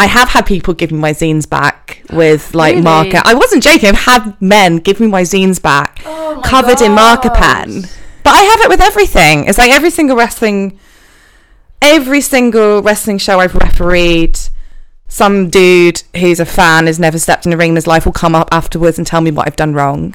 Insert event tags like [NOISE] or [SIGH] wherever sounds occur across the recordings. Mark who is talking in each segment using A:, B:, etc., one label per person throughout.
A: I have had people give me my zines back with like
B: Really?
A: marker. I wasn't joking. I've had men give me my zines back
B: Oh my
A: covered in marker pen. But I have it with everything. It's like every single wrestling, every single wrestling show I've refereed. Some dude who's a fan has never stepped in a ring in his life will come up afterwards and tell me what I've done wrong.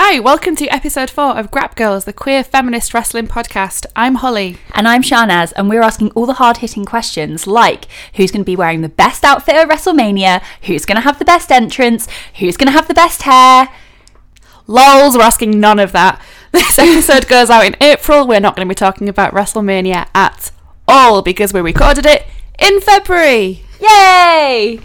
B: Hi, welcome to episode four of Grap Girls, the queer feminist wrestling podcast. I'm Holly.
C: And I'm Shanaz, and we're asking all the hard hitting questions like who's going to be wearing the best outfit at WrestleMania, who's going to have the best entrance, who's going to have the best hair.
B: Lols, we're asking none of that. [LAUGHS] This episode goes out in April. We're not going to be talking about WrestleMania at all because we recorded it in February.
C: Yay!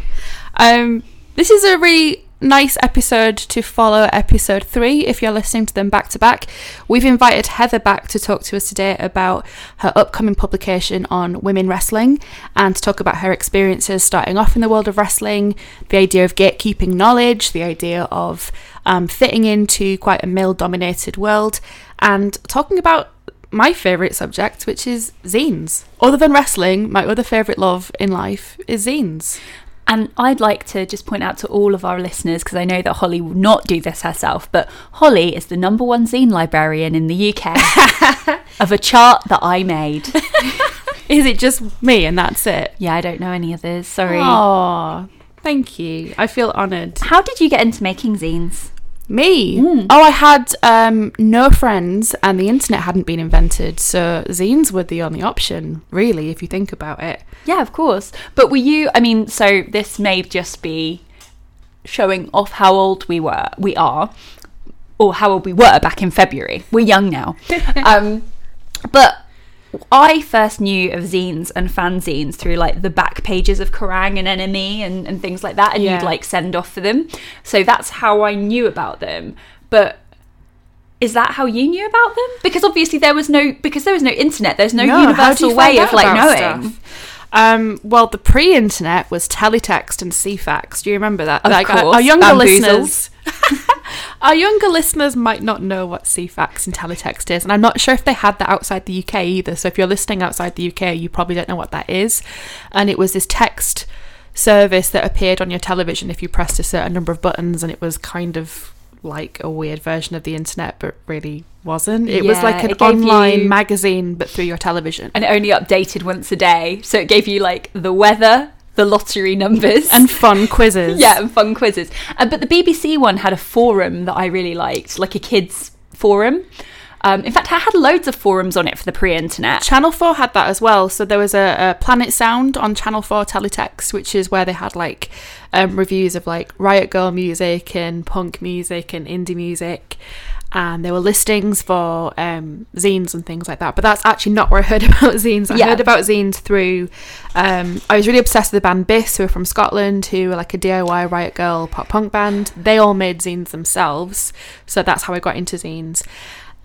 B: Um, this is a really nice episode to follow episode three if you're listening to them back to back. We've invited Heather back to talk to us today about her upcoming publication on women wrestling and to talk about her experiences starting off in the world of wrestling, the idea of gatekeeping knowledge, the idea of um, fitting into quite a male dominated world, and talking about my favourite subject, which is zines. Other than wrestling, my other favourite love in life is zines.
C: And I'd like to just point out to all of our listeners, because I know that Holly will not do this herself, but Holly is the number one zine librarian in the UK [LAUGHS] of a chart that I made. [LAUGHS]
B: Is it just me and that's it?
C: Yeah, I don't know any others. Sorry.
B: Oh, thank you. I feel honoured.
C: How did you get into making zines?
B: Me? Oh, I had um, no friends and the internet hadn't been invented, so zines were the only option, really, if you think about it.
C: Yeah, of course. But were you? I mean, so this may just be showing off how old we were, we are, or how old we were back in February. We're young now. [LAUGHS] um, but I first knew of zines and fanzines through like the back pages of Kerrang and NME and, and things like that, and
B: Yeah.
C: you'd like send off for them. So that's how I knew about them. But is that how you knew about them? Because obviously there was no because there was no internet. There's no,
B: do
C: universal way of like knowing.
B: stuff? Um, well, the pre-internet was teletext and Ceefax. Do you remember that?
C: Of
B: our-
C: course,
B: our younger
C: bamboozled.
B: listeners, [LAUGHS] our younger listeners might not know what Ceefax and teletext is, and I'm not sure if they had that outside the UK either. So if you're listening outside the UK, you probably don't know what that is. And it was this text service that appeared on your television if you pressed a certain number of buttons, and it was kind of like a weird version of the internet, but really wasn't. It was like an online
C: you-
B: magazine, but through your television.
C: and it only updated once a day. So it gave you like the weather, the lottery numbers,
B: and fun [LAUGHS] quizzes.
C: yeah, and fun quizzes. Uh, but the BBC one had a forum that I really liked, like a kids forum. Um, in fact, I had loads of forums on it for the pre-internet.
B: Channel 4 had that as well. So there was a, a Planet Sound on Channel 4 Teletext, which is where they had like um, reviews of like Riot Grrrl music and punk music and indie music. And there were listings for um, zines and things like that. But that's actually not where I heard [LAUGHS] about zines. I
C: Yeah.
B: heard about zines through. Um, I was really obsessed with the band Bis, who are from Scotland, who are like a DIY Riot Grrrl pop punk band. They all made zines themselves. So that's how I got into zines.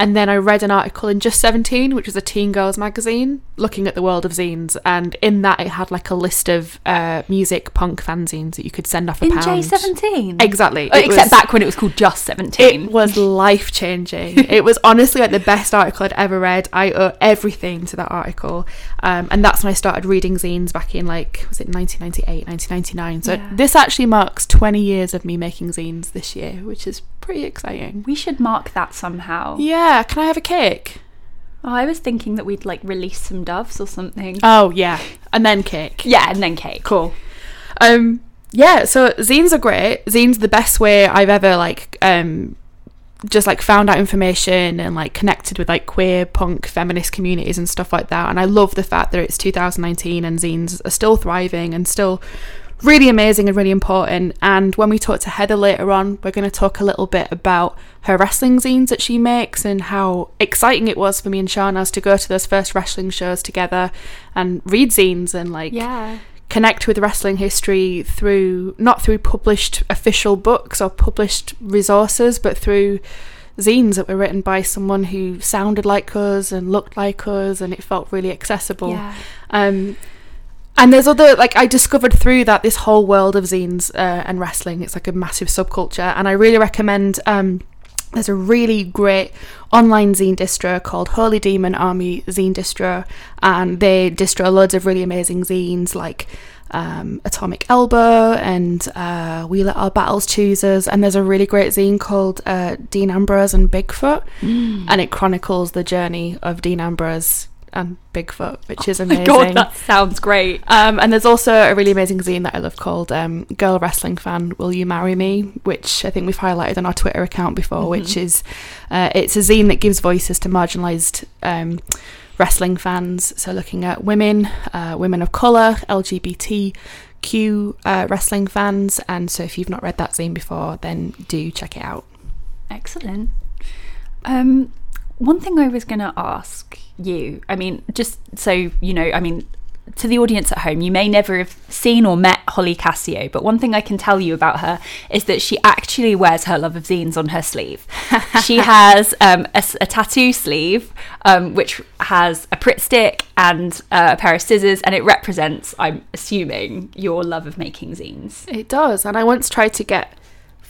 B: And then I read an article in Just 17, which was a teen girls magazine, looking at the world of zines. And in that, it had like a list of uh, music punk fanzines that you could send off a
C: In
B: pound.
C: J17.
B: Exactly.
C: Oh, except
B: was-
C: back when it was called just 17.
B: It was life changing. [LAUGHS] it was honestly like the best article I'd ever read. I owe everything to that article. Um, and that's when I started reading zines back in like, was it 1998, 1999? So
C: Yeah.
B: this actually marks 20 years of me making zines this year, which is pretty exciting.
C: we should mark that somehow.
B: Yeah, can I have a cake?
C: Oh, I was thinking that we'd like release some doves or something.
B: Oh, yeah. And then cake.
C: yeah, and then cake.
B: Cool. Um, yeah, so zines are great. Zines the best way I've ever like um just like found out information and like connected with like queer punk feminist communities and stuff like that. And I love the fact that it's 2019 and zines are still thriving and still really amazing and really important. And when we talk to Heather later on, we're going to talk a little bit about her wrestling zines that she makes and how exciting it was for me and Sharnaz to go to those first wrestling shows together and read zines and like
C: Yeah.
B: connect with wrestling history through not through published official books or published resources, but through zines that were written by someone who sounded like us and looked like us, and it felt really accessible.
C: Yeah.
B: Um, and there's other like I discovered through that this whole world of zines uh, and wrestling. It's like a massive subculture, and I really recommend. Um, there's a really great online zine distro called Holy Demon Army Zine Distro, and they distro loads of really amazing zines like um, Atomic Elbow and uh, We Let Our Battles Choose Us. And there's a really great zine called uh, Dean Ambrose and Bigfoot, and it chronicles the journey of Dean Ambrose and Bigfoot, which is amazing.
C: God, that sounds great.
B: Um, and there's also a really amazing zine that I love called um, Girl Wrestling Fan Will You Marry Me, which I think we've highlighted on our Twitter account before, which is uh, it's a zine that gives voices to marginalised um, wrestling fans. So looking at women, uh, women of colour, LGBTQ uh, wrestling fans. And so if you've not read that zine before, then do check it out.
C: Excellent. Um, one thing I was going to ask you, I mean, just so you know, I mean, to the audience at home, you may never have seen or met Holly Cassio, but one thing I can tell you about her is that she actually wears her love of zines on her sleeve. [LAUGHS] she has um, a, a tattoo sleeve um, which has a Pritt stick and uh, a pair of scissors, and it represents, I'm assuming, your love of making zines.
B: It does. And I once tried to get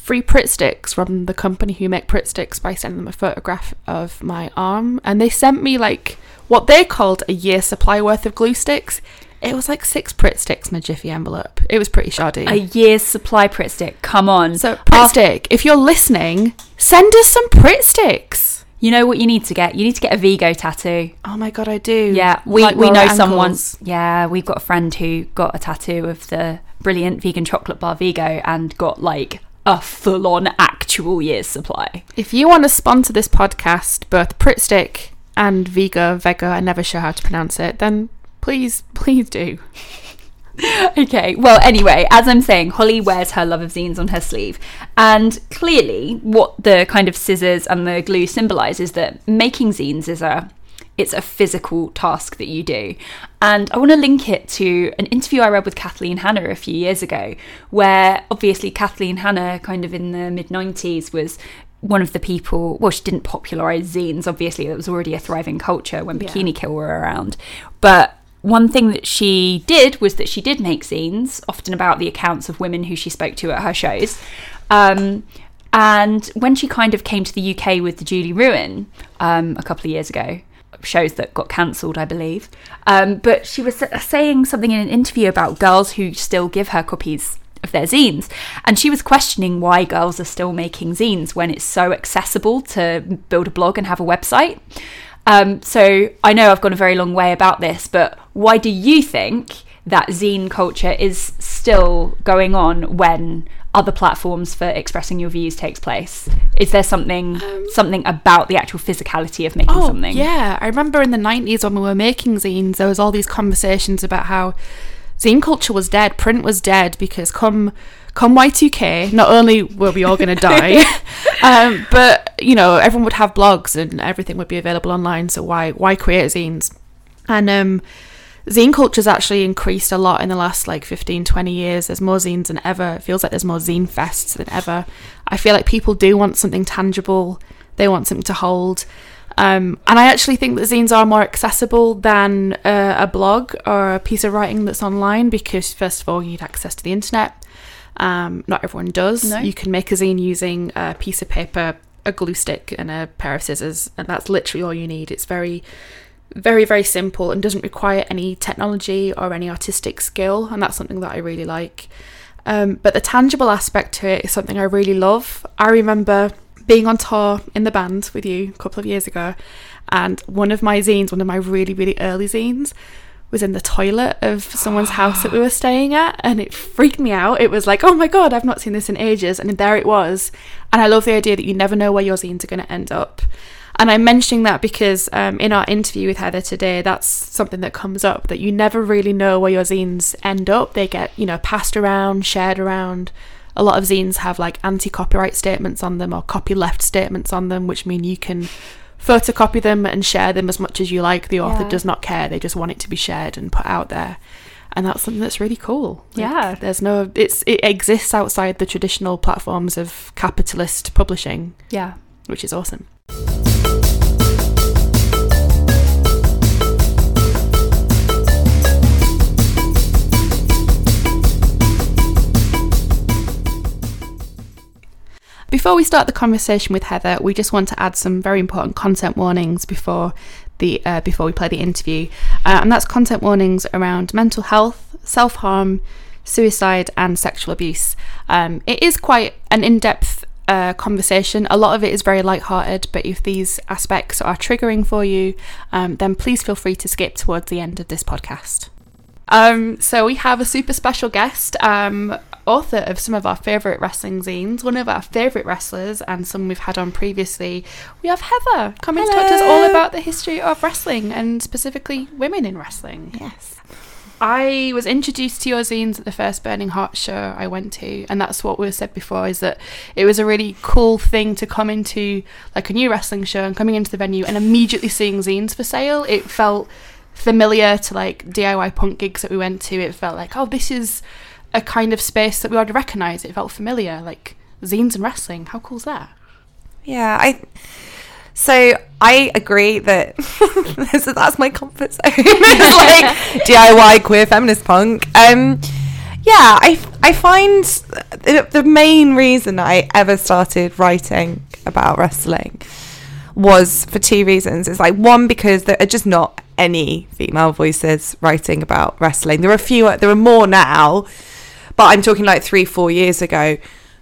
B: free Pritt sticks from the company who make Pritt sticks by sending them a photograph of my arm. And they sent me like what they called a year supply worth of glue sticks. It was like six Pritt sticks in a Jiffy envelope. It was pretty shoddy.
C: A year's supply Pritt stick. Come on.
B: so, Pritt stick, if you're listening, send us some Pritt sticks.
C: You know what you need to get? You need to get a Vego tattoo.
B: Oh my god, I do.
C: Yeah, we,
B: Like
C: we know someone. Yeah, we've got a friend who got a tattoo of the brilliant vegan chocolate bar Vego and got like a full on actual year's supply.
B: If you want to sponsor this podcast, both Pritt stick and Vega, Vega, I never sure how to pronounce it, then please, please do. [LAUGHS]
C: okay, well, anyway, as I'm saying, Holly wears her love of zines on her sleeve. And clearly, what the kind of scissors and the glue symbolize is that making zines is a it's a physical task that you do. And I want to link it to an interview I read with Kathleen Hanna a few years ago, where obviously Kathleen Hanna, kind of in the mid 90s, was one of the people, well, she didn't popularize zines, obviously, it was already a thriving culture when
B: Yeah.
C: Bikini Kill were around. But one thing that she did was that she did make zines, often about the accounts of women who she spoke to at her shows. Um, and when she kind of came to the UK with the Julie Ruin um, a couple of years ago, shows that got cancelled, I believe. Um, but she was saying something in an interview about girls who still give her copies of their zines. And she was questioning why girls are still making zines when it's so accessible to build a blog and have a website. Um, so I know I've gone a very long way about this, but why do you think that zine culture is still going on when other platforms for expressing your views takes place? Is there something something about the actual physicality of making something?
B: Um, Yeah, I remember in the 90s when we were making zines, there was all these conversations about how zine culture was dead, print was dead because come come Y2K, not only were we all going [LAUGHS] to die, [LAUGHS] um, but you know, everyone would have blogs and everything would be available online, so why why create zines? And um zine culture's actually increased a lot in the last like 15 20 years. There's more zines than ever. It feels like there's more zine fests than ever. I feel like people do want something tangible. They want something to hold. Um, and i actually think that zines are more accessible than uh, a blog or a piece of writing that's online because first of all you need access to the internet. Um, not everyone does.
C: No.
B: you can make a zine using a piece of paper a glue stick and a pair of scissors and that's literally all you need. It's very very very simple and doesn't require any technology or any artistic skill and that's something that i really like. Um, but the tangible aspect to it is something i really love. I remember being on tour in the band with you a couple of years ago and one of my zines one of my really really early zines was in the toilet of someone's house that we were [GASPS] staying at and it freaked me out. It was like oh my god i've not seen this in ages and there it was. And i love the idea that you never know where your zines are going to end up And I'm mentioning that because um, in our interview with Heather today, that's something that comes up that you never really know where your zines end up. They get, you know, passed around, shared around. A lot of zines have like anti copyright statements on them or copyleft statements on them, which mean you can photocopy them and share them as much as you like. The author
C: Yeah.
B: does not care, they just want it to be shared and put out there. And that's something that's really cool. Like,
C: Yeah.
B: There's no it's it exists outside the traditional platforms of capitalist publishing,
C: Yeah.
B: which is awesome. Before we start the conversation with Heather, we just want to add some very important content warnings before the uh, before we play the interview, uh, and that's content warnings around mental health, self harm, suicide, and sexual abuse. Um, it is quite an in depth uh, conversation. A lot of it is very light-hearted, but if these aspects are triggering for you, um, then please feel free to skip towards the end of this podcast. Um, so we have a super special guest, um, author of some of our favourite wrestling zines, one of our favourite wrestlers, and some we've had on previously. We have Heather coming to talk to us all about the history of wrestling and specifically women in wrestling.
A: Yes.
B: I was introduced to your zines at the first Burning Heart show I went to, and that's what we said before is that it was a really cool thing to come into like a new wrestling show and coming into the venue and immediately seeing zines for sale. It felt familiar to like DIY punk gigs that we went to. It felt like, oh, this is a kind of space that we already recognise. It felt familiar, like zines and wrestling. How cool is that?
A: Yeah, I. So I agree that [LAUGHS] that's my comfort zone. it's [LAUGHS] like DIY queer feminist punk. Um, yeah, I I find the, the main reason I ever started writing about wrestling was for two reasons. It's like one because there are just not any female voices writing about wrestling. There are a few. There are more now, but I'm talking like three, four years ago.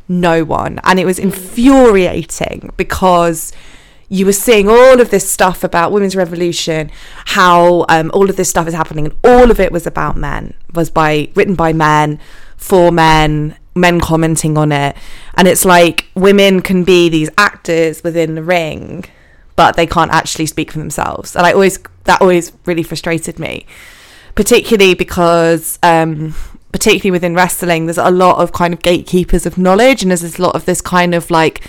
A: No one, and it was infuriating because you were seeing all of this stuff about women's revolution, how um, all of this stuff is happening, and all of it was about men, was by written by men, for men, men commenting on it, and it's like women can be these actors within the ring, but they can't actually speak for themselves, and I always that always really frustrated me, particularly because. Um, particularly within wrestling, there's a lot of kind of gatekeepers of knowledge, and there's this lot of this kind of like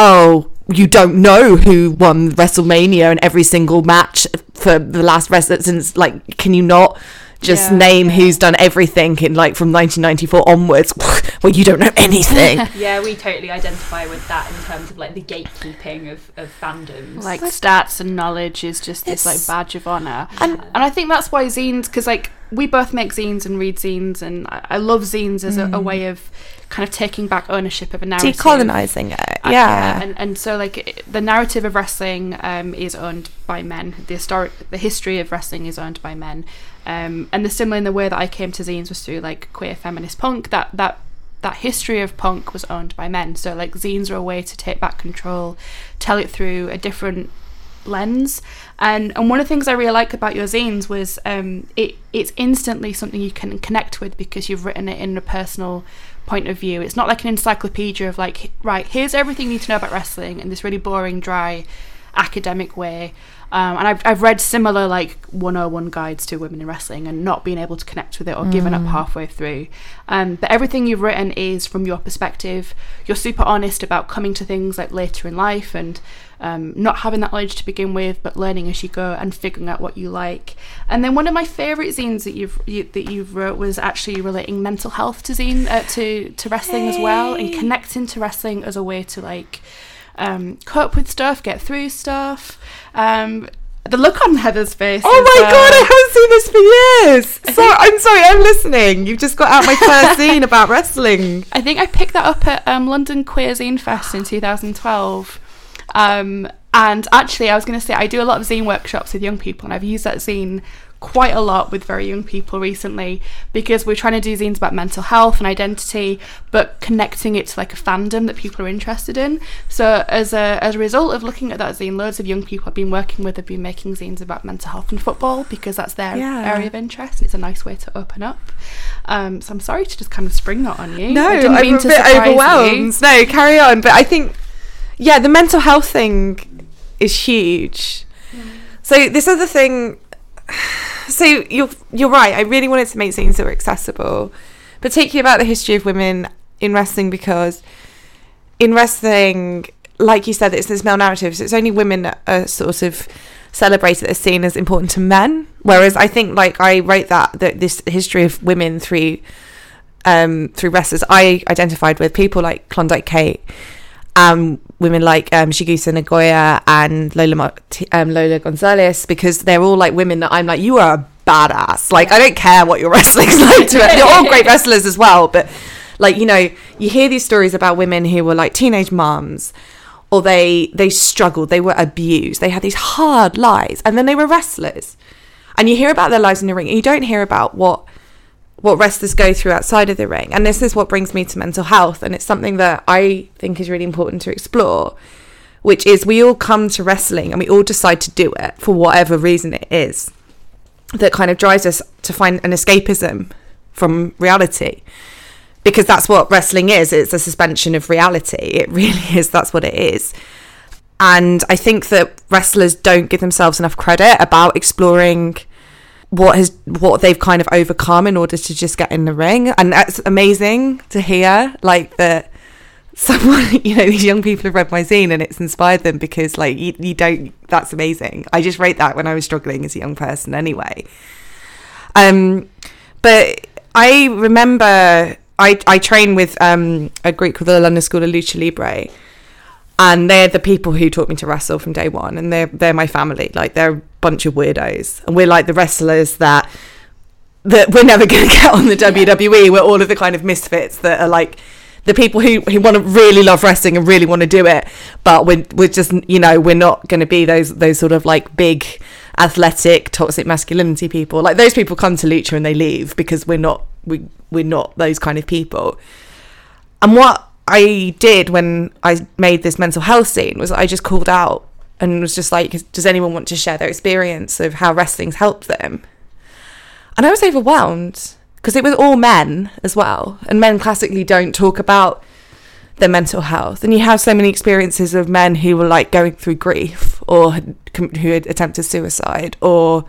A: oh, you don't know who won WrestleMania and every single match for the last wrestler since like can you not just
B: Yeah,
A: name
B: yeah.
A: who's done everything in like from 1994 onwards [LAUGHS] well you don't know anything [LAUGHS]
C: Yeah, we totally identify with that in terms of like the gatekeeping of, of fandoms.
B: Like stats and knowledge is just this like badge of honor.
A: and
B: And I think that's why zines, because like we both make zines and read zines, and I, I love zines as a, a way of kind of taking back ownership of a narrative.
A: decolonizing it
B: Uh,
A: yeah,
B: and and so like it- the narrative of wrestling um, is owned by men. The historic, the history of wrestling is owned by men. Um, and the similar in the way that I came to zines was through like queer feminist punk. That that that history of punk was owned by men. So like zines are a way to take back control, tell it through a different lens. And and one of the things I really like about your zines was um, it it's instantly something you can connect with because you've written it in a personal point of view. It's not like an encyclopedia of like right here's everything you need to know about wrestling in this really boring, dry, academic way. Um, and I've, I've read similar like 101 guides to women in wrestling and not being able to connect with it or given up halfway through. Um, but everything you've written is from your perspective. You're super honest about coming to things like later in life and um, not having that knowledge to begin with, but learning as you go and figuring out what you like. And then one of my favourite zines that you've you, that you've wrote was actually relating mental health to zine uh, to to wrestling as well and connecting to wrestling as a way to like um, cope with stuff, get through stuff. Um, the look on Heather's face.
A: Oh my god, I haven't seen this for years. [LAUGHS] So I'm sorry, I'm listening. You've just got out my first [LAUGHS] zine about wrestling.
B: I think I picked that up at um, London Queer Zine Fest in 2012. Um, and actually, I was going to say, I do a lot of zine workshops with young people, and I've used that zine quite a lot with very young people recently because we're trying to do zines about mental health and identity, but connecting it to like a fandom that people are interested in. So, as a, as a result of looking at that zine, loads of young people I've been working with have been making zines about mental health and football because that's their
A: Yeah.
B: area of interest. And it's a nice way to open up. Um, so, I'm sorry to just kind of spring that on you.
A: No,
B: I didn't
A: I'm
B: mean
A: a
B: to
A: bit
B: surprise you.
A: overwhelmed. No, carry on. But I think, yeah, the mental health thing is huge. So this other thing [SIGHS] so you're you're right. I really wanted to make scenes that were accessible, particularly about the history of women in wrestling because in wrestling, like you said, it's this male narrative. So it's only women that are sort of celebrated as seen as important to men. Whereas I think, like I wrote that that this history of women through um, through wrestlers, I identified with people like Klondike Kate, um, women like um, Chigusa Nagayo and Lola um, Lola Gonzalez because they're all like women that I'm like, you are a badass. Like I don't care what your [LAUGHS] wrestling's like to it. They're all great wrestlers as well, but like you know, you hear these stories about women who were like teenage moms. Or they they struggled, they were abused, they had these hard lives, and then they were wrestlers. And you hear about their lives in the ring, and you don't hear about what what wrestlers go through outside of the ring. And this is what brings me to mental health. And it's something that I think is really important to explore, which is we all come to wrestling and we all decide to do it for whatever reason it is that kind of drives us to find an escapism from reality. Because that's what wrestling is it's a suspension of reality. It really [LAUGHS] is. That's what it is. And I think that wrestlers don't give themselves enough credit about exploring what has what they've kind of overcome in order to just get in the ring. And that's amazing to hear like that someone [LAUGHS] you know these young people have read my zine and it's inspired them because like you, you don't that's amazing. I just wrote that when i was struggling as a young person anyway. Um but i remember i i train with um a group called the london school of lucha libre and they're the people who taught me to wrestle from day one and they're they're my family. Like they're a bunch of weirdos. And we're like the wrestlers that that we're never [LAUGHS] going to get on the WWE we're all of the kind of misfits that are like the people who, who want to really love wrestling and really want to do it. But we're, we're just you know we're not going to be those those sort of like big athletic toxic masculinity people. Like those people come to lucha and they leave because we're not we, we're not those kind of people. And what I did when I made this mental health scene was I just called out and was just like, does anyone want to share their experience of how wrestling's helped them? And I was overwhelmed because it was all men as well. And men classically don't talk about their mental health. And you have so many experiences of men who were like going through grief or had, who had attempted suicide or,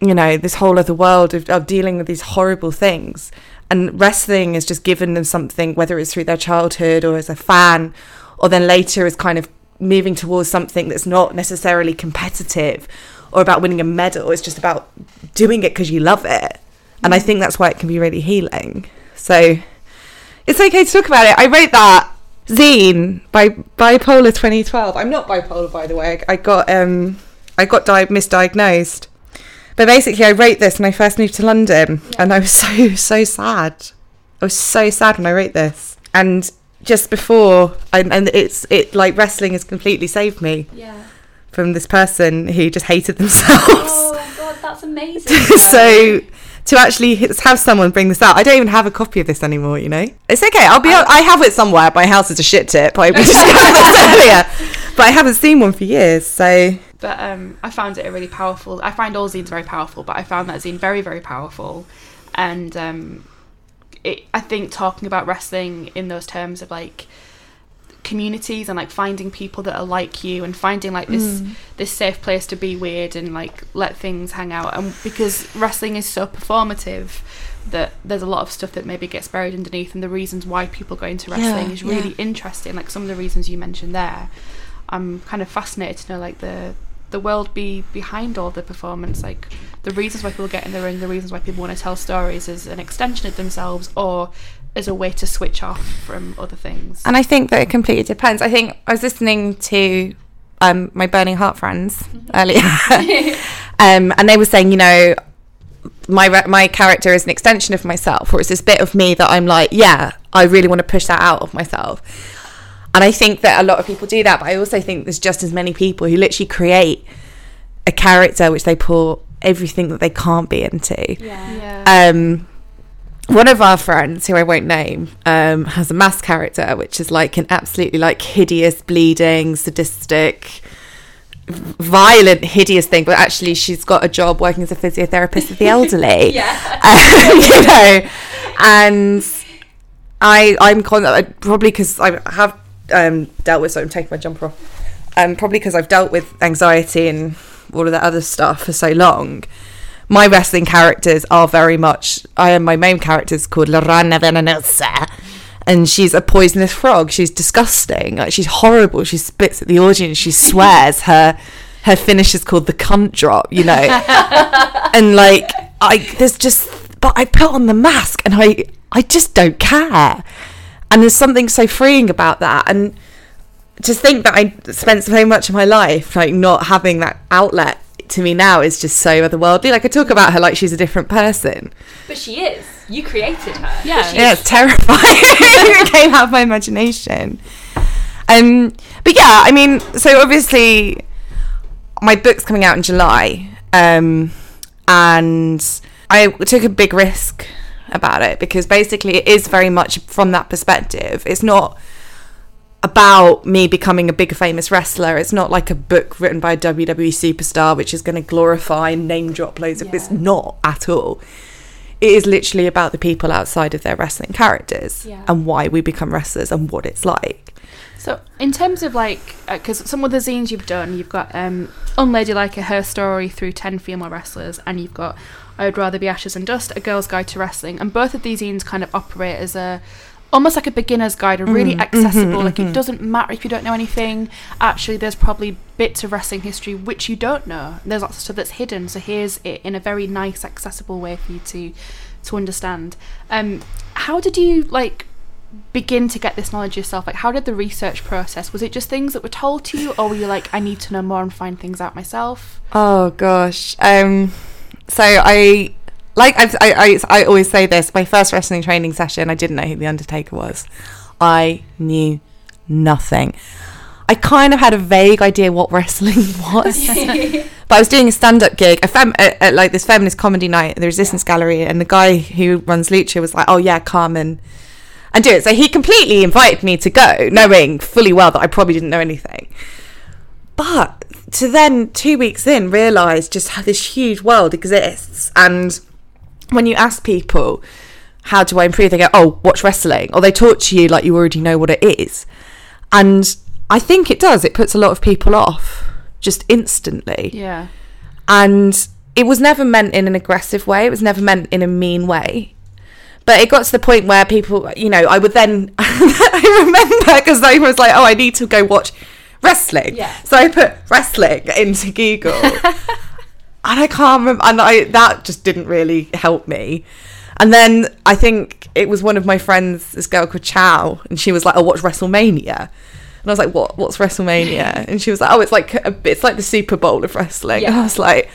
A: you know, this whole other world of, of dealing with these horrible things and wrestling has just given them something whether it's through their childhood or as a fan or then later is kind of moving towards something that's not necessarily competitive or about winning a medal. It's just about doing it because you love it. And i think that's why it can be really healing. So it's okay to talk about it. I wrote that zine by bipolar 2012 i'm not bipolar by the way. I got um i got di- misdiagnosed but basically, I wrote this when I first moved to London, and I was [LAUGHS] so so sad. I was so sad when I wrote this, and just before, and, and it's it like wrestling has completely saved me
C: Yeah.
A: from this person who just hated [LAUGHS] themselves.
C: Oh god, that's [LAUGHS] amazing.
A: so to actually have someone bring this out, I don't even have a copy of this anymore. You know, it's okay. I'll be. I have it somewhere. My house is a shit tip. I we discussed this earlier, but I haven't seen one for years. So
B: But um, I found it a really powerful. I find all zines very powerful, but I found that zine very, very powerful. And um, it, I think talking about wrestling in those terms of like communities and like finding people that are like you and finding like this this safe place to be weird and like let things hang out and because wrestling is so performative that there's a lot of stuff that maybe gets buried underneath and the reasons why people go into wrestling
A: Yeah,
B: is really
A: yeah.
B: interesting like some of the reasons you mentioned there i'm kind of fascinated to know like the the world be behind all the performance like the reasons why people get in the ring the reasons why people want to tell stories is an extension of themselves or as a way to switch off from other things
A: And I think that it completely depends. I think I was listening to um, my Burning Heart friends earlier, [LAUGHS] um, and they were saying, you know, my my character is an extension of myself, or it's this bit of me that I'm like, yeah, I really want to push that out of myself. And I think that a lot of people do that, but I also think there's just as many people who literally create a character which they pour everything that they can't be into
C: yeah.
B: yeah
A: um one of our friends who I won't name um has a mass character which is like an absolutely like hideous bleeding sadistic violent hideous thing but actually she's got a job working as a physiotherapist with the elderly [LAUGHS]
C: yeah. [LAUGHS]
A: um, you know and I I'm con- probably because I have um dealt with so I'm taking my jumper off um, probably because I've dealt with anxiety and all of that other stuff for so long. My wrestling characters are very much. I am my main character is called La Rana Venenosa, and she's a poisonous frog. She's disgusting. Like she's horrible. She spits at the audience. She swears. Her her finish is called the cunt drop. You know, [LAUGHS] and like I there's just but I put on the mask and I I just don't care. And there's something so freeing about that and to think that I spent so much of my life like not having that outlet to me now is just so otherworldly. Like I talk about her like she's a different person.
C: But she is. You created her.
B: Yeah.
A: Yeah, it's terrifying. [LAUGHS] it came out of my imagination. Um, but yeah, I mean, so obviously, my book's coming out in July, um, and I took a big risk about it because basically it is very much from that perspective. It's not about me becoming a big famous wrestler. It's not like a book written by a WWE superstar which is going to glorify and name drop loads of. It's not at all. It is literally about the people outside of their wrestling characters
B: Yeah.
A: and why we become wrestlers and what it's like.
B: So, in terms of like, because some of the zines you've done, you've got um, Unladylike, a her story through 10 female wrestlers, and you've got I Would Rather Be Ashes and Dust, a girl's guide to wrestling. And both of these zines kind of operate as a almost like a beginner's guide, a really accessible, like it doesn't matter if you don't know anything. Actually, there's probably bits of wrestling history which you don't know. There's lots of stuff that's hidden. So, here's it in a very nice, accessible way for you to to understand. Um, how did you like begin to get this knowledge yourself? Like, how did the research process? Was it just things that were told to you, or were you like, I need to know more and find things out myself?
A: Oh gosh. Um, so I like I, I I I always say this. My first wrestling training session, I didn't know who the Undertaker was. I knew nothing. I kind of had a vague idea what wrestling [LAUGHS] was, [LAUGHS] but I was doing a stand-up gig, a fem- at, at like this feminist comedy night at the Resistance Gallery, and the guy who runs Lucha was like, "Oh yeah, come and and do it." So he completely invited me to go, knowing fully well that I probably didn't know anything. But to then two weeks in realize just how this huge world exists, and when you ask people how do I improve, they go, "Oh, watch wrestling," or they talk to you like you already know what it is, and I think it does. It puts a lot of people off just instantly.
B: Yeah.
A: and it was never meant in an aggressive way. It was never meant in a mean way. But it got to the point where people you know i would then [LAUGHS] i remember because i was like oh i need to go watch wrestling
C: Yeah.
A: so i put wrestling into google [LAUGHS] and i can't remember and i that just didn't really help me and then i think it was one of my friends this girl called chow and she was like oh watch wrestlemania and I was like, "What? What's WrestleMania?" [LAUGHS] And she was like, "Oh, it's like a, it's like the Super Bowl of wrestling." And I was like,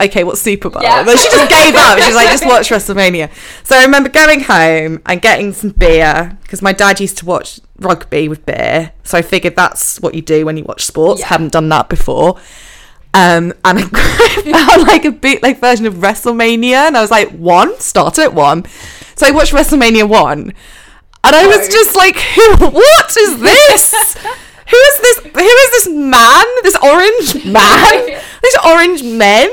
A: "Okay, what's Super Bowl?"
C: Yeah.
A: Then she just gave up. She was like, "Just [LAUGHS] watch WrestleMania." So I remember going home and getting some beer because my dad used to watch rugby with beer. So I figured that's what you do when you watch sports.
C: Yeah.
A: Hadn't done that before. Um, and I [LAUGHS] found like a bootleg version of WrestleMania, and I was like, "One, start at one." So I watched WrestleMania one. And I was just like, who, what is [LAUGHS] this? who is this? Who is this man? This orange man? [LAUGHS] These orange men?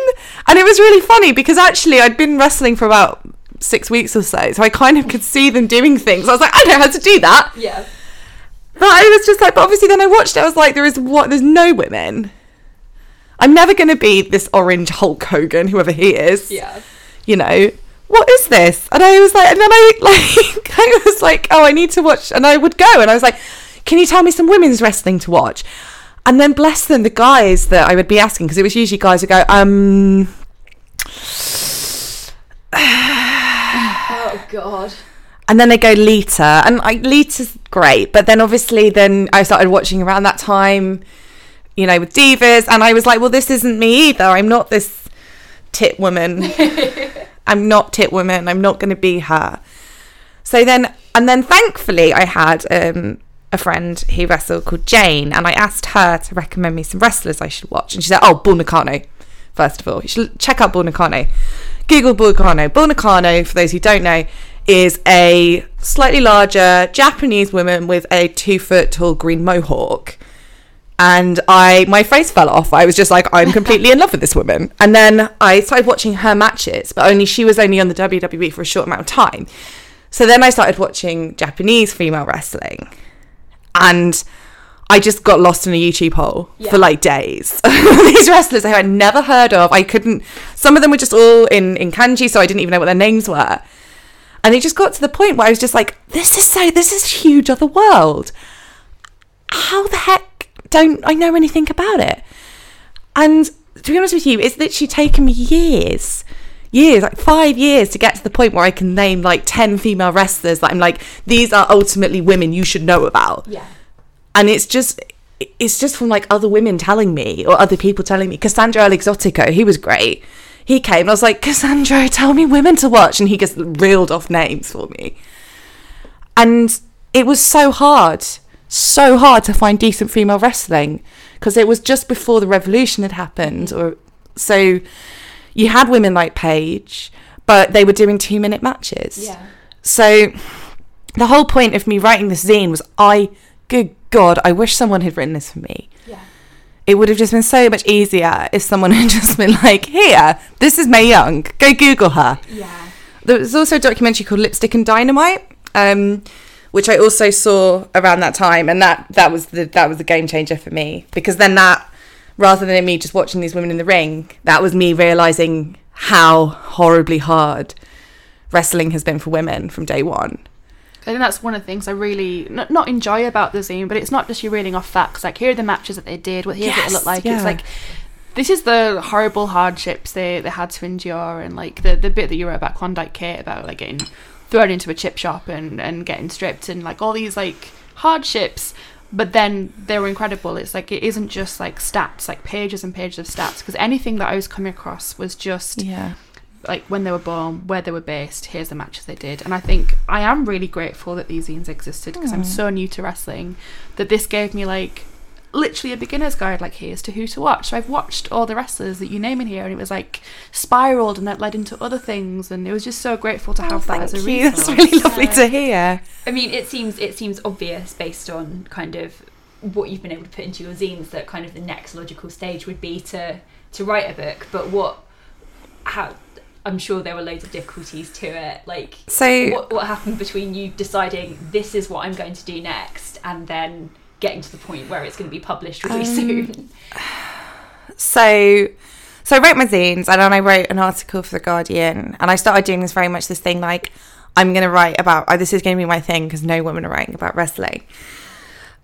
A: And it was really funny because actually I'd been wrestling for about six weeks or so, so I kind of could see them doing things. I was like, I know how to do that.
C: Yeah.
A: But I was just like, but obviously then I watched it, I was like, there is what there's no women. I'm never gonna be this orange Hulk Hogan, whoever he is
C: Yeah.
A: you know, what is this? And I was like, and then I [LAUGHS] like, I was like, oh, I need to watch, and I would go, and I was like, can you tell me some women's wrestling to watch? And then bless them, the guys that I would be asking, because it was usually guys who go, um, [SIGHS]
C: Oh God.
A: And then they go Lita, and I Lita's great, but then obviously then I started watching around that time, you know, with divas, and I was like, well, this isn't me either. I'm not this tit woman. [LAUGHS] I'm not tit woman. I'm not going to be her. So then, and then thankfully, I had um, a friend who wrestled called Jane, and I asked her to recommend me some wrestlers I should watch, and she said, "Oh, Bull Nakano, first of all, you should check out Bull Nakano. Google Bull Nakano. Bull Nakano, for those who don't know, is a slightly larger Japanese woman with a two foot tall green mohawk." and I my face fell off. I was just like, I'm completely in love with this woman. And then I started watching her matches, but only she was only on the WWE for a short amount of time. So then I started watching Japanese female wrestling, and I just got lost in a YouTube hole
C: Yeah.
A: for like days. [LAUGHS] These wrestlers who I'd never heard of. I couldn't. Some of them were just all in in kanji, so I didn't even know what their names were. And it just got to the point where I was just like, "This is so. This is huge other world. How the heck don't I know anything about it?" And to be honest with you, it's literally taken me years, years, like five years to get to the point where I can name like 10 female wrestlers that I'm like, these are ultimately women you should know about.
C: Yeah.
A: And it's just, it's just from like other women telling me or other people telling me. Cassandro El Exotico, he was great. He came and I was like, Cassandro, tell me women to watch. And he just reeled off names for me. And it was so hard, so hard to find decent female wrestling because it was just before the revolution had happened. Or so you had women like Paige, but they were doing two minute matches.
C: Yeah.
A: So the whole point of me writing this zine was I, good God, I wish someone had written this for me. It would have just been so much easier if someone [LAUGHS] had just been like, here, this is Mae Young, go Google her.
C: Yeah.
A: There was also a documentary called Lipstick and Dynamite, um, which I also saw around that time, and that that was the that was the game changer for me because then that rather than me just watching these women in the ring, that was me realizing how horribly hard wrestling has been for women from day one.
B: I think that's one of the things I really not, not enjoy about the zine, but it's not just you reading off facts. Like here are the matches that they did, what here's what it
A: Yes,
B: looked like.
A: yeah.
B: It's like this is the horrible hardships they, they had to endure, and like the the bit that you wrote about Klondike Kate about like getting thrown into a chip shop and and getting stripped and like all these like hardships. But then they were incredible. It's like it isn't just like stats, like pages and pages of stats, because anything that I was coming across was just
A: Yeah.
B: Like when they were born, where they were based, here's the matches they did. And I think I am really grateful that these zines existed because I'm hmm. so new to wrestling that this gave me like literally a beginner's guide like here's to who to watch. So I've watched all the wrestlers that you name in here and it was like spiraled and that led into other things and it was just so grateful to oh, have that as a
A: Oh, Thank
B: resource.
A: That's really lovely to hear.
C: I mean, it seems it seems obvious based on kind of what you've been able to put into your zines that kind of the next logical stage would be to to write a book. But what, how, I'm sure there were loads of difficulties to it. Like,
A: So
C: what what happened between you deciding this is what I'm going to do next, and then getting to the point where it's going to be published really
A: Um,
C: soon? [SIGHS]
A: so so I wrote my zines and then I wrote an article for the Guardian and I started doing this very much this thing like I'm going to write about oh, this is going to be my thing because no women are writing about wrestling.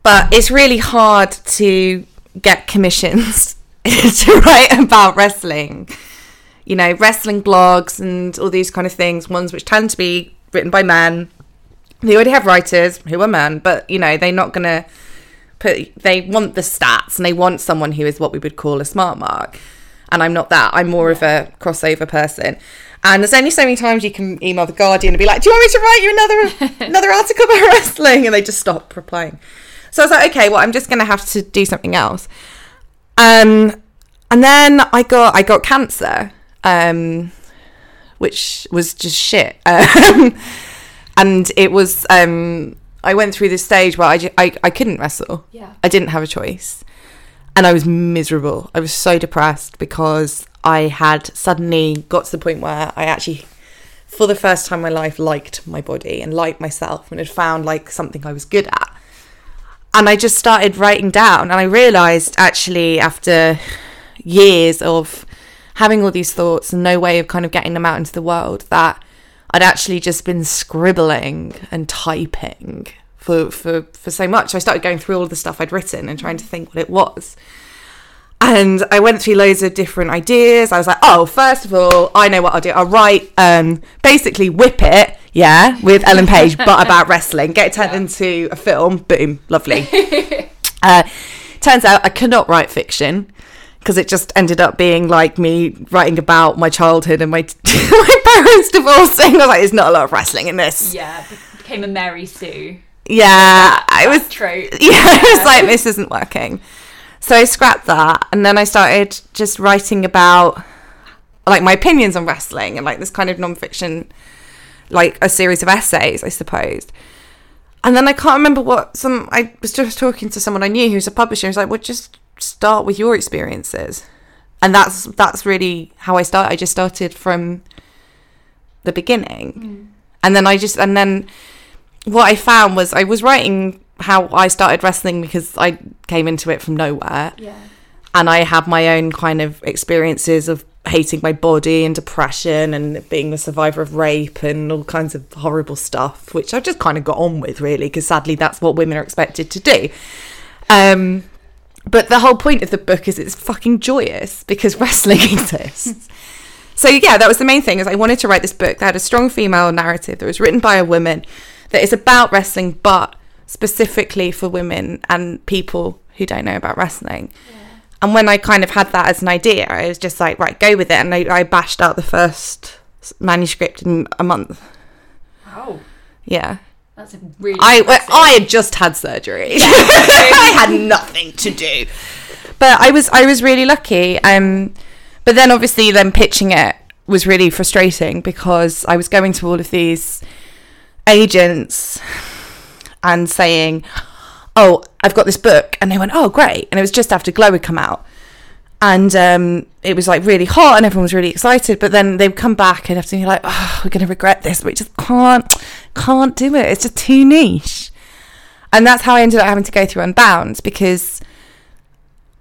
A: But it's really hard to get commissions [LAUGHS] to write about wrestling. You know, wrestling blogs and all these kind of things, ones which tend to be written by men. They already have writers who are men, but you know, they're not going to put they want the stats and they want someone who is what we would call a smart mark. And i'm not that. I'm more of a crossover person. And there's only so many times you can email the guardian and be like do you want me to write you another [LAUGHS] another article about wrestling? And they just stop replying. So i was like okay well i'm just going to have to do something else. Um and then i got i got cancer um which was just shit [LAUGHS] um and it was um I went through this stage where I, ju- I, I couldn't wrestle.
C: Yeah.
A: I didn't have a choice. And I was miserable. I was so depressed because I had suddenly got to the point where I actually, for the first time in my life, liked my body and liked myself and had found like something I was good at. And I just started writing down and I realized actually after years of having all these thoughts and no way of kind of getting them out into the world that I'd actually just been scribbling and typing for, for, for so much. So I started going through all the stuff I'd written and trying to think what it was. And I went through loads of different ideas. I was like, oh, first of all, I know what I'll do. I'll write um, basically Whip It, yeah, with Ellen Page, but about wrestling. Get it turned into a film. Boom, lovely. [LAUGHS] uh, turns out I cannot write fiction because it just ended up being like me writing about my childhood and my [LAUGHS] my parents divorcing. I was like, there's not a lot of wrestling in this.
C: Yeah, be- became a Mary Sue.
A: Yeah, I was
C: trope. [LAUGHS]
A: yeah, I was like, this isn't working. So I scrapped that, and then I started just writing about like my opinions on wrestling and like this kind of non-fiction, like a series of essays, I suppose. And then I can't remember what some. I was just talking to someone I knew who's a publisher. He was like, "Well, just start with your experiences," and that's that's really how I start. I just started from the beginning, and then I just and then what I found was I was writing how I started wrestling because I came into it from nowhere
B: Yeah.
A: and I had my own kind of experiences of hating my body and depression and being the survivor of rape and all kinds of horrible stuff, which I've just kind of got on with really, because sadly that's what women are expected to do. Um, but the whole point of the book is it's fucking joyous because [LAUGHS] wrestling exists. So yeah, that was the main thing. Is I wanted to write this book that had a strong female narrative that was written by a woman that is about wrestling, but specifically for women and people who don't know about wrestling. And when I kind of had that as an idea, I was just like, right, go with it. And I, I bashed out the first manuscript in a month.
C: Wow,
A: Yeah.
C: That's a really.
A: I. I had just had surgery. Yeah. [LAUGHS] I had nothing to do. But I was I was really lucky. Um, but then obviously then pitching it was really frustrating because I was going to all of these agents and saying, "Oh, I've got this book," and they went, "Oh, great!" And it was just after Glow had come out, and um, it was like really hot, and everyone was really excited. But then they'd come back and have to be like, "Oh, we're going to regret this, but we just can't, can't do it. It's just too niche." And that's how I ended up having to go through Unbound because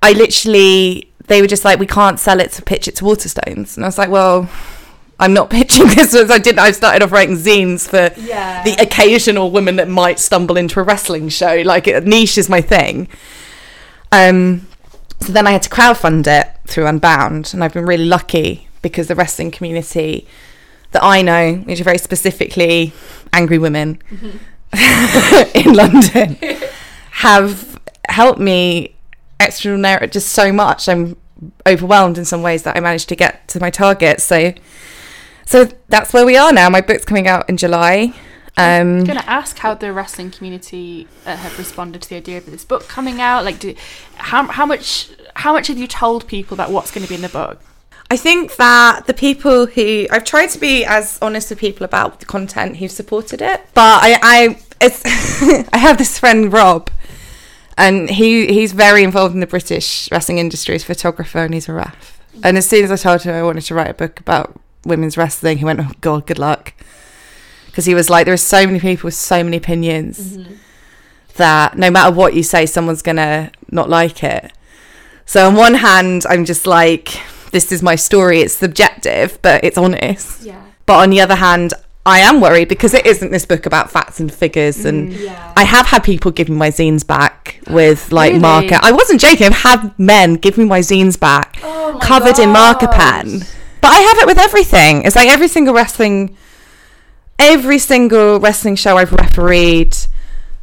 A: I literally they were just like, "We can't sell it to pitch it to Waterstones," and I was like, "Well." I'm not [LAUGHS] pitching this as I did. I started off writing zines for
B: Yeah.
A: the occasional woman that might stumble into a wrestling show. Like niche is my thing. Um, so then I had to crowdfund it through Unbound, and I've been really lucky because the wrestling community that I know, which are very specifically angry women [LAUGHS] in London, have helped me extraordinary just so much. I'm overwhelmed in some ways that I managed to get to my target. So, so that's where we are now. My book's coming out in July. Um,
B: I'm gonna ask how the wrestling community uh, have responded to the idea of this book coming out. Like, do, how how much how much have you told people about what's going to be in the book?
A: I think that the people who I've tried to be as honest with people about the content who've supported it, but I I it's [LAUGHS] I have this friend Rob, and he he's very involved in the British wrestling industry as a photographer, and he's a ref. And as soon as I told him I wanted to write a book about women's wrestling, he went, "Oh God, good luck," because he was like, "There are so many people with so many opinions mm-hmm. that no matter what you say, someone's gonna not like it." So on one hand, I'm just like, this is my story. It's subjective, but it's honest.
B: Yeah.
A: But on the other hand, I am worried because it isn't this book about facts and figures. And mm,
B: Yeah.
A: I have had people give me my zines back with like
B: Really?
A: marker. I wasn't joking. I've had men give me my zines back
B: Oh
A: covered in marker pen. But I have it with everything. It's like every single wrestling, every single wrestling show I've refereed.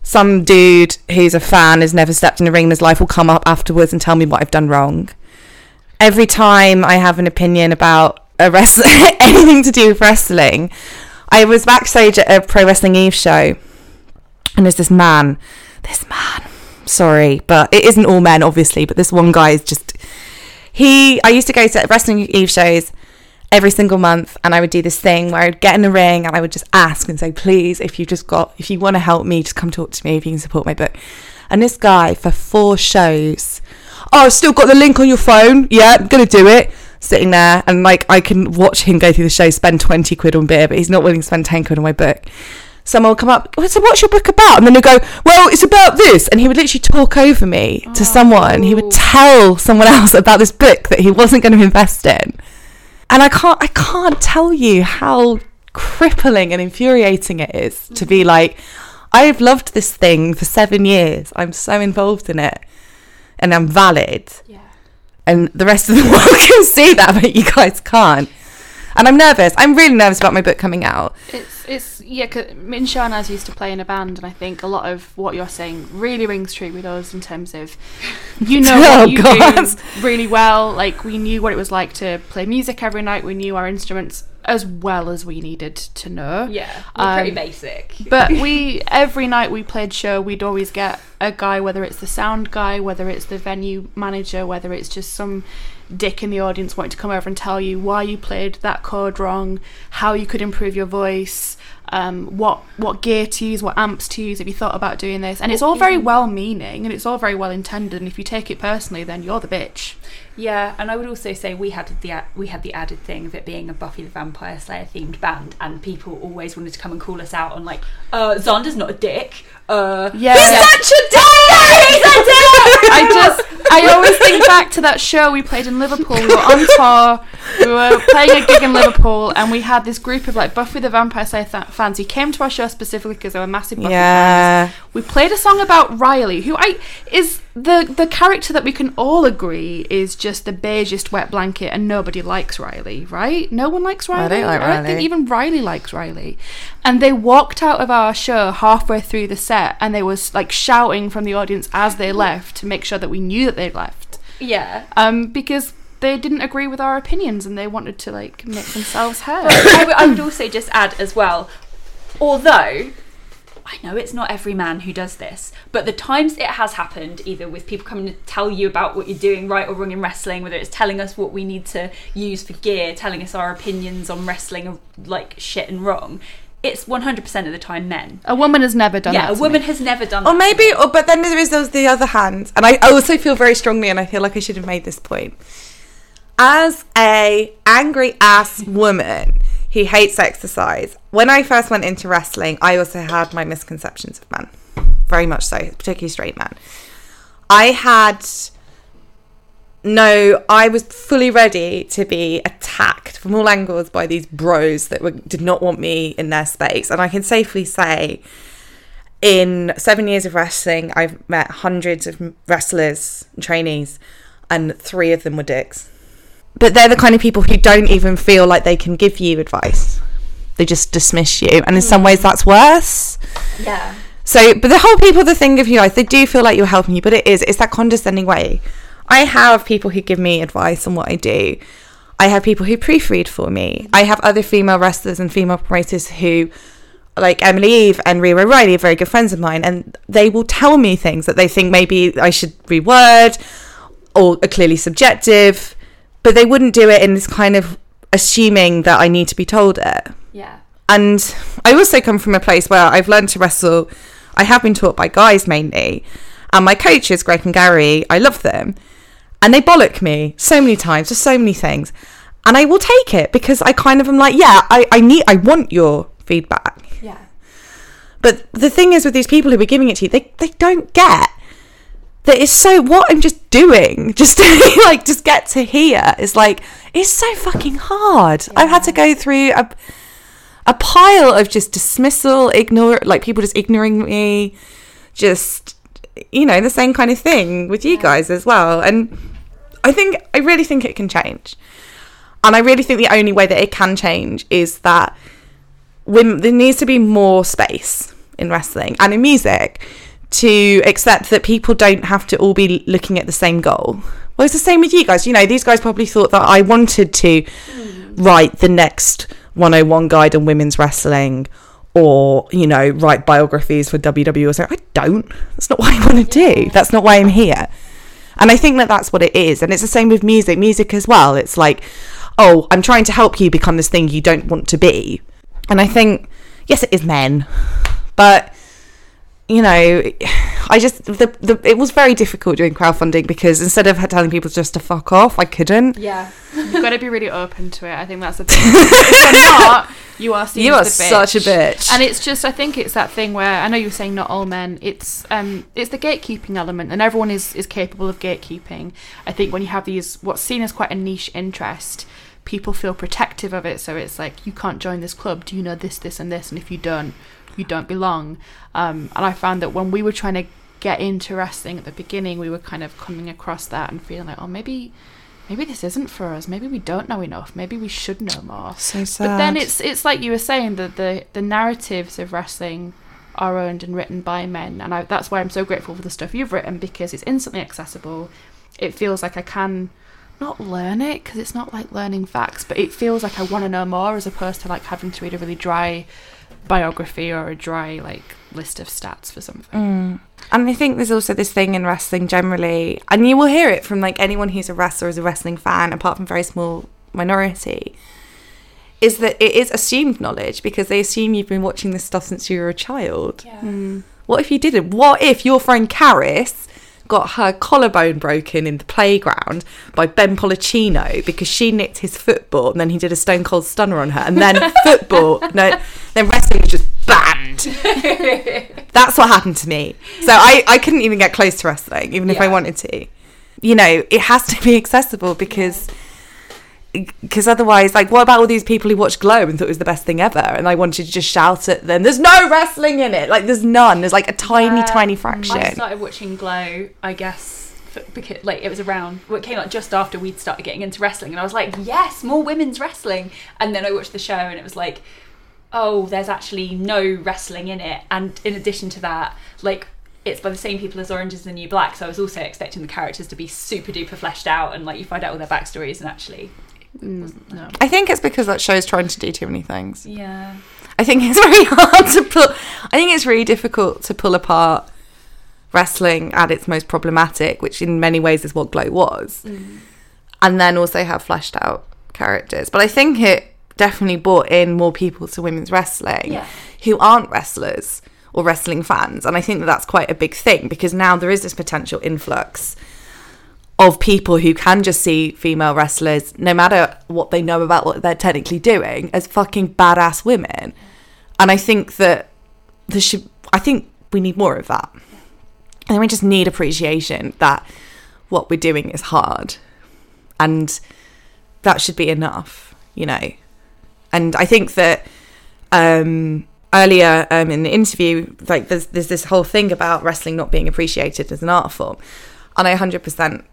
A: Some dude who's a fan has never stepped in a ring in his life will come up afterwards and tell me what I've done wrong. Every time I have an opinion about a wrestling, [LAUGHS] anything to do with wrestling, I was backstage at a Pro Wrestling Eve show, and there's this man, this man. Sorry, but it isn't all men, obviously. But this one guy is just he I used to go to wrestling eve shows every single month and I would do this thing where I'd get in the ring and I would just ask and say, please, if you just got if you want to help me, just come talk to me if you can support my book. And this guy for four shows, oh I've still got the link on your phone. Yeah, I'm gonna do it. Sitting there and like I can watch him go through the show, spend twenty quid on beer, but he's not willing to spend ten quid on my book. Someone will come up, "Oh, so what's your book about? And then they go, well, it's about this. And he would literally talk over me to someone. He would tell someone [LAUGHS] else about this book that he wasn't going to invest in. And I can't, I can't tell you how crippling and infuriating it is to be mm. like, I've loved this thing for seven years. I'm so involved in it, and I'm valid.
B: Yeah.
A: And the rest of the [LAUGHS] world can see that, but you guys can't. And I'm nervous. I'm really nervous about my book coming out.
B: It's it's yeah. 'cause me and Shanaz used to play in a band, and I think a lot of what you're saying really rings true with us in terms of you [LAUGHS] know
A: Oh,
B: what you
A: God.
B: do really well. Like we knew what it was like to play music every night. We knew our instruments as well as we needed to know.
C: Yeah,
B: we're pretty
C: pretty basic.
B: But [LAUGHS] we every night we played show, we'd always get a guy, whether it's the sound guy, whether it's the venue manager, whether it's just some dick in the audience wanting to come over and tell you why you played that chord wrong, how you could improve your voice, um, what what gear to use, what amps to use. Have you thought about doing this? And it's all very well meaning and it's all very well intended. And if you take it personally, then you're the bitch.
C: Yeah, and I would also say we had the we had the added thing of it being a Buffy the Vampire Slayer themed band, and people always wanted to come and call us out on like, uh, not a dick. Uh,
B: Yeah.
C: he's
B: Yeah.
C: such a dick. [LAUGHS] He's a dick.
B: I just, I always think back to that show we played in Liverpool. We were on tour, we were playing a gig in Liverpool, and we had this group of like Buffy the Vampire Slayer th- fans who came to our show specifically because they were massive Buffy fans.
A: Yeah.
B: We played a song about Riley, who I is the the character that we can all agree is just the beigest wet blanket, and nobody likes Riley, right? No one likes Riley.
A: don't like
B: I don't think even Riley likes Riley. And they walked out of our show halfway through the set, and they was like shouting from the audience as they left to make sure that we knew that they'd left,
C: Yeah.
B: um, because they didn't agree with our opinions and they wanted to like make themselves heard.
C: But I, would- I would also just add as well, although I know it's not every man who does this, but the times it has happened, either with people coming to tell you about what you're doing right or wrong in wrestling, whether it's telling us what we need to use for gear, telling us our opinions on wrestling are like shit and wrong, it's 100% of the time men.
B: A woman has never done
C: yeah,
B: that.
C: a
B: to
C: woman
B: me.
C: has never done that.
A: Or
C: that.
A: maybe, or, but then there is those the other hand, and I also feel very strongly, and I feel like I should have made this point. As a angry ass woman who hates exercise, when I first went into wrestling, I also had my misconceptions of men, very much so, particularly straight men. I had no, I was fully ready to be attacked from all angles by these bros that were, did not want me in their space, and I can safely say in seven years of wrestling, I've met hundreds of wrestlers and trainees, and three of them were dicks. But they're the kind of people who don't even feel like they can give you advice. They just dismiss you, and in some hmm. ways, that's worse.
C: Yeah.
A: So, but the whole people that think of you guys, they do feel like you're helping you, but it is, it's that condescending way. I have people who give me advice on what I do. I have people who proofread for me. I have other female wrestlers and female promoters who, like Emily Eve and Rhia O'Reilly, are very good friends of mine, and they will tell me things that they think maybe I should reword or are clearly subjective, but they wouldn't do it in this kind of assuming that I need to be told it.
C: Yeah.
A: And I also come from a place where I've learned to wrestle. I have been taught by guys mainly. And my coaches, Greg and Gary, I love them. And they bollock me so many times, just so many things. And I will take it because I kind of am like, yeah, I, I need, I want your feedback.
C: Yeah.
A: But the thing is with these people who are giving it to you, they, they don't get that it's so what I'm just doing, [LAUGHS] just to like just get to here is like it's so fucking hard. I've had to go through a a pile of just dismissal, ignore like people just ignoring me, just you know, the same kind of thing with you guys as well. And I think I really think it can change. And I really think the only way that it can change is that when there needs to be more space in wrestling and in music to accept that people don't have to all be looking at the same goal. Well, it's the same with you guys. You know, these guys probably thought that I wanted to hmm. write the next 101 guide on women's wrestling or, you know, write biographies for WWE or something. I don't. That's not what I want to do. That's not why I'm here. And I think that that's what it is. And it's the same with music. Music as well. It's like, oh, I'm trying to help you become this thing you don't want to be. And I think, yes, it is men, but you know, I just the, the it was very difficult doing crowdfunding because instead of telling people just to fuck off, I couldn't.
C: Yeah.
B: You've got to be really open to it. I think that's the [LAUGHS] thing. if you're not, you are seen
A: You are
B: as the bitch.
A: such a bitch.
B: And it's just, I think it's that thing where I know you were saying not all men. It's um, it's the gatekeeping element, and everyone is is capable of gatekeeping. I think when you have these what's seen as quite a niche interest, people feel protective of it. So it's like you can't join this club. Do you know this, this, and this? And if you don't, you don't belong. Um, and I found that when we were trying to get into wrestling at the beginning, we were kind of coming across that and feeling like, oh, maybe. Maybe this isn't for us. Maybe we don't know enough. Maybe we should know more.
A: So
B: But then it's it's like you were saying that the the narratives of wrestling are owned and written by men, and I, that's why I'm so grateful for the stuff you've written because it's instantly accessible. It feels like I can not learn it because it's not like learning facts, but it feels like I want to know more as opposed to like having to read a really dry biography or a dry like list of stats for something. Mm.
A: And I think there's also this thing in wrestling generally, and you will hear it from like anyone who's a wrestler or is a wrestling fan, apart from very small minority, is that it is assumed knowledge because they assume you've been watching this stuff since you were a child. Mm. What if you didn't? What if your friend Caris got her collarbone broken in the playground by Ben Policino because she nicked his football and then he did a stone cold stunner on her and then [LAUGHS] football no then wrestling was just banned. [LAUGHS] That's what happened to me. So I, I couldn't even get close to wrestling, even if I wanted to. You know, it has to be accessible because because otherwise, like, what about all these people who watched Glow and thought it was the best thing ever, and I wanted to just shout at them, "There's no wrestling in it! Like, there's none. There's like a tiny,
C: Yeah.
A: tiny fraction.
C: I
A: fraction."
C: started watching Glow, I guess, because like it was around. Well, it came out just after we'd started getting into wrestling, and I was like, yes, more women's wrestling. And then I watched the show, and it was like, oh, there's actually no wrestling in it. And in addition to that, like. It's by the same people as Orange is the New Black, so I was also expecting the characters to be super duper fleshed out and like you find out all their backstories and actually, Mm,
B: no.
A: I think it's because that show's trying to do too many things.
C: yeah,
A: I think it's [LAUGHS] very hard to pull. I think it's really difficult to pull apart wrestling at its most problematic, which in many ways is what Glow was, and then also have fleshed out characters. But I think it definitely brought in more people to women's wrestling
C: Yeah.
A: who aren't wrestlers or wrestling fans, and I think that that's quite a big thing because now there is this potential influx of people who can just see female wrestlers, no matter what they know about what they're technically doing, as fucking badass women. And I think that there should, I think we need more of that. And we just need appreciation that what we're doing is hard. And that should be enough, you know. And I think that um, earlier um, in the interview, like there's there's this whole thing about wrestling not being appreciated as an art form, and I 100%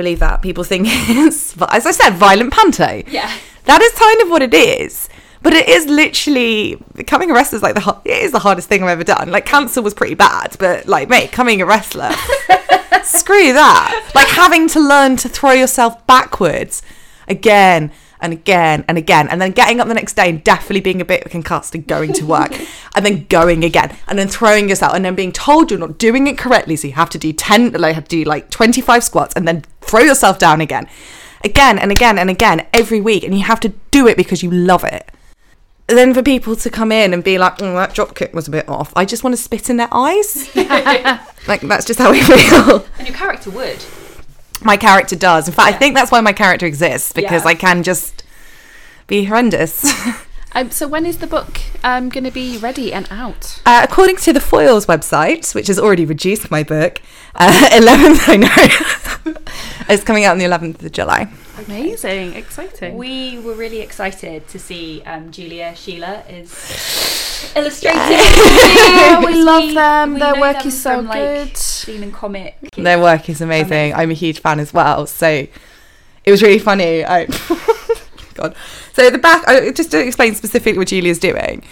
A: believe that people think [LAUGHS] it's, as I said, violent panto.
C: yeah,
A: That is kind of what it is. But it is literally becoming a wrestler is like the it is the hardest thing I've ever done. Like cancer was pretty bad, but like mate, becoming a wrestler, [LAUGHS] screw that. Like having to learn to throw yourself backwards again and again and again, and then getting up the next day and definitely being a bit concussed and going to work, [LAUGHS] and then going again, and then throwing yourself, and then being told you're not doing it correctly, so you have to do ten, like have to do like twenty five squats, and then throw yourself down again, again and again and again every week, and you have to do it because you love it then for people to come in and be like, mm, that drop kick was a bit off, I just want to spit in their eyes. [LAUGHS] like that's just how I feel.
C: and your character would.
A: My character does. In fact, I think that's why my character exists because
C: Yeah.
A: I can just be horrendous. [LAUGHS]
B: Um, so when is the book um, going to be ready and out?
A: Uh, according to the Foyles website, which has already reduced my book, uh, [LAUGHS] 11th, I know, [LAUGHS] it's coming out on the 11th of July.
B: Amazing, exciting.
C: We were really excited to see um, Julia Scheele is [GASPS] illustrating.
B: Yeah, [LAUGHS] we love them. Their work
C: them
B: is so
C: from, like,
B: good.
C: Demon Comic.
A: Their work is amazing.
C: Amazing.
A: I'm a huge fan as well. So it was really funny. I, [LAUGHS] God. So at the back, I, just to explain specifically what Julia's doing.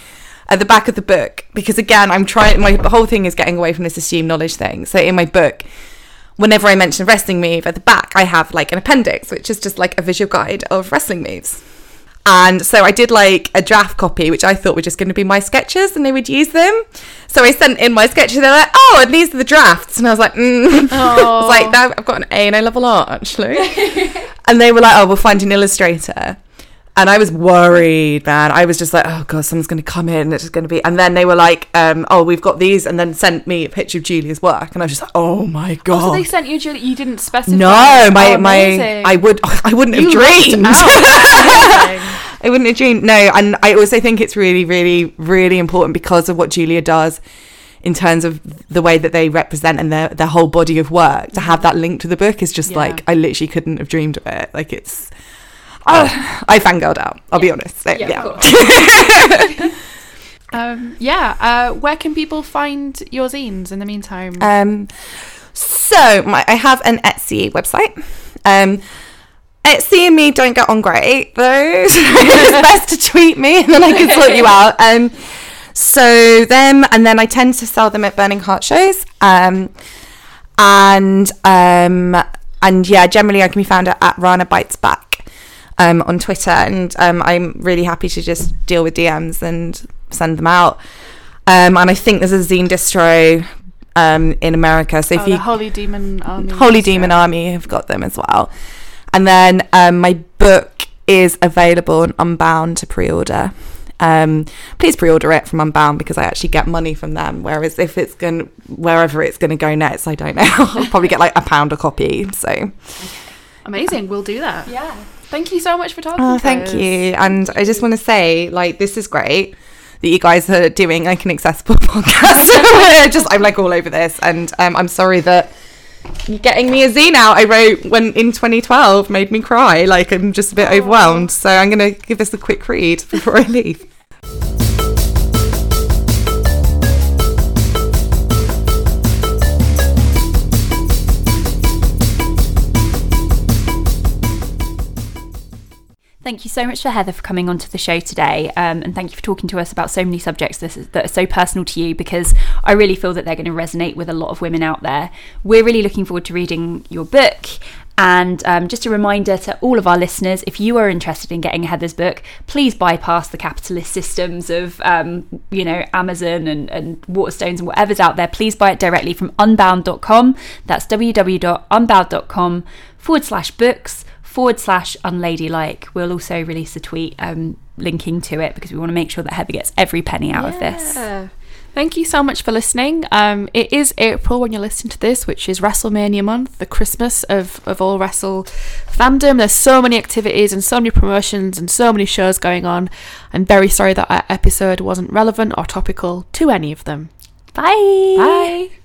A: At the back of the book, because again, I'm trying. My whole thing is getting away from this assumed knowledge thing. So in my book, whenever I mention a wrestling move, at the back I have like an appendix, which is just like a visual guide of wrestling moves. And so I did like a draft copy, which I thought were just going to be my sketches and they would use them. So I sent in my sketches. They're like, oh, and these are the drafts. And I was like, mm. [LAUGHS] I was like, I've got an A in A level art actually. [LAUGHS] and they were like, oh, we'll find an illustrator. And I was worried, man. I was just like, oh god, someone's going to come in. It's just going to be. And then they were like, um, oh, we've got these, and then sent me a picture of Julia's work, and I was just like, oh my god.
B: Oh, so they sent you, Julie. You didn't specify.
A: no, my
B: Oh,
A: my. I would, [LAUGHS] I wouldn't have
B: You lucked
A: dreamed. [LAUGHS] I wouldn't have dreamed. No, and I also think it's really, really, really important because of what Julia does in terms of the way that they represent and their their whole body of work. To have that link to the book is just
B: Yeah.
A: like I literally couldn't have dreamed of it. Like it's. Oh, I fangirled out. I'll be honest. So,
C: Yeah,
A: yeah. [LAUGHS]
B: Um, yeah. Uh, where can people find your zines in the meantime?
A: Um, so my, I have an Etsy website. Um, Etsy and me don't get on great though. [LAUGHS] It's best to tweet me and then I can sort you [LAUGHS] out. Um, so them and then I tend to sell them at Burning Heart shows. Um, and um, and yeah, generally I can be found at, at Rana Bites Back um, on Twitter, and um, I'm really happy to just deal with DMs and send them out. Um, and I think there's a zine distro um, in America, so if
B: oh,
A: you
B: the Holy Demon Army.
A: Holy
B: Distro.
A: Demon Army have got them as well. And then um, my book is available on Unbound to pre-order. Um, please pre-order it from Unbound because I actually get money from them. Whereas if it's going wherever it's going to go next, I don't know. [LAUGHS] I'll probably get like a pound a copy. So
B: Amazing. We'll do that.
C: Yeah.
B: Thank you so much for talking.
A: Oh, thank
B: us.
A: you. And I just want to say, like, this is great that you guys are doing like an accessible [LAUGHS] podcast. [LAUGHS] Just I'm like all over this, and um, I'm sorry that you're getting me a zine out I wrote when in 2012 made me cry. Like I'm just a bit overwhelmed. So I'm gonna give this a quick read before I leave.
C: Thank you so much for Heather for coming onto the show today, um, and thank you for talking to us about so many subjects that, that are so personal to you. Because I really feel that they're going to resonate with a lot of women out there. We're really looking forward to reading your book. And um, just a reminder to all of our listeners: if you are interested in getting Heather's book, please bypass the capitalist systems of, um, you know, Amazon and, and Waterstones and whatever's out there. Please buy it directly from Unbound.com. That's www.unbound.com forward slash books forward slash unladylike. We'll also release a tweet um, linking to it because we want to make sure that Heather gets every penny out of this.
B: Thank you so much for listening. Um, it is April when you're listening to this, which is WrestleMania month, the Christmas of, of all wrestle fandom. There's so many activities and so many promotions and so many shows going on. I'm very sorry that our episode wasn't relevant or topical to any of them.
C: Bye.
B: Bye.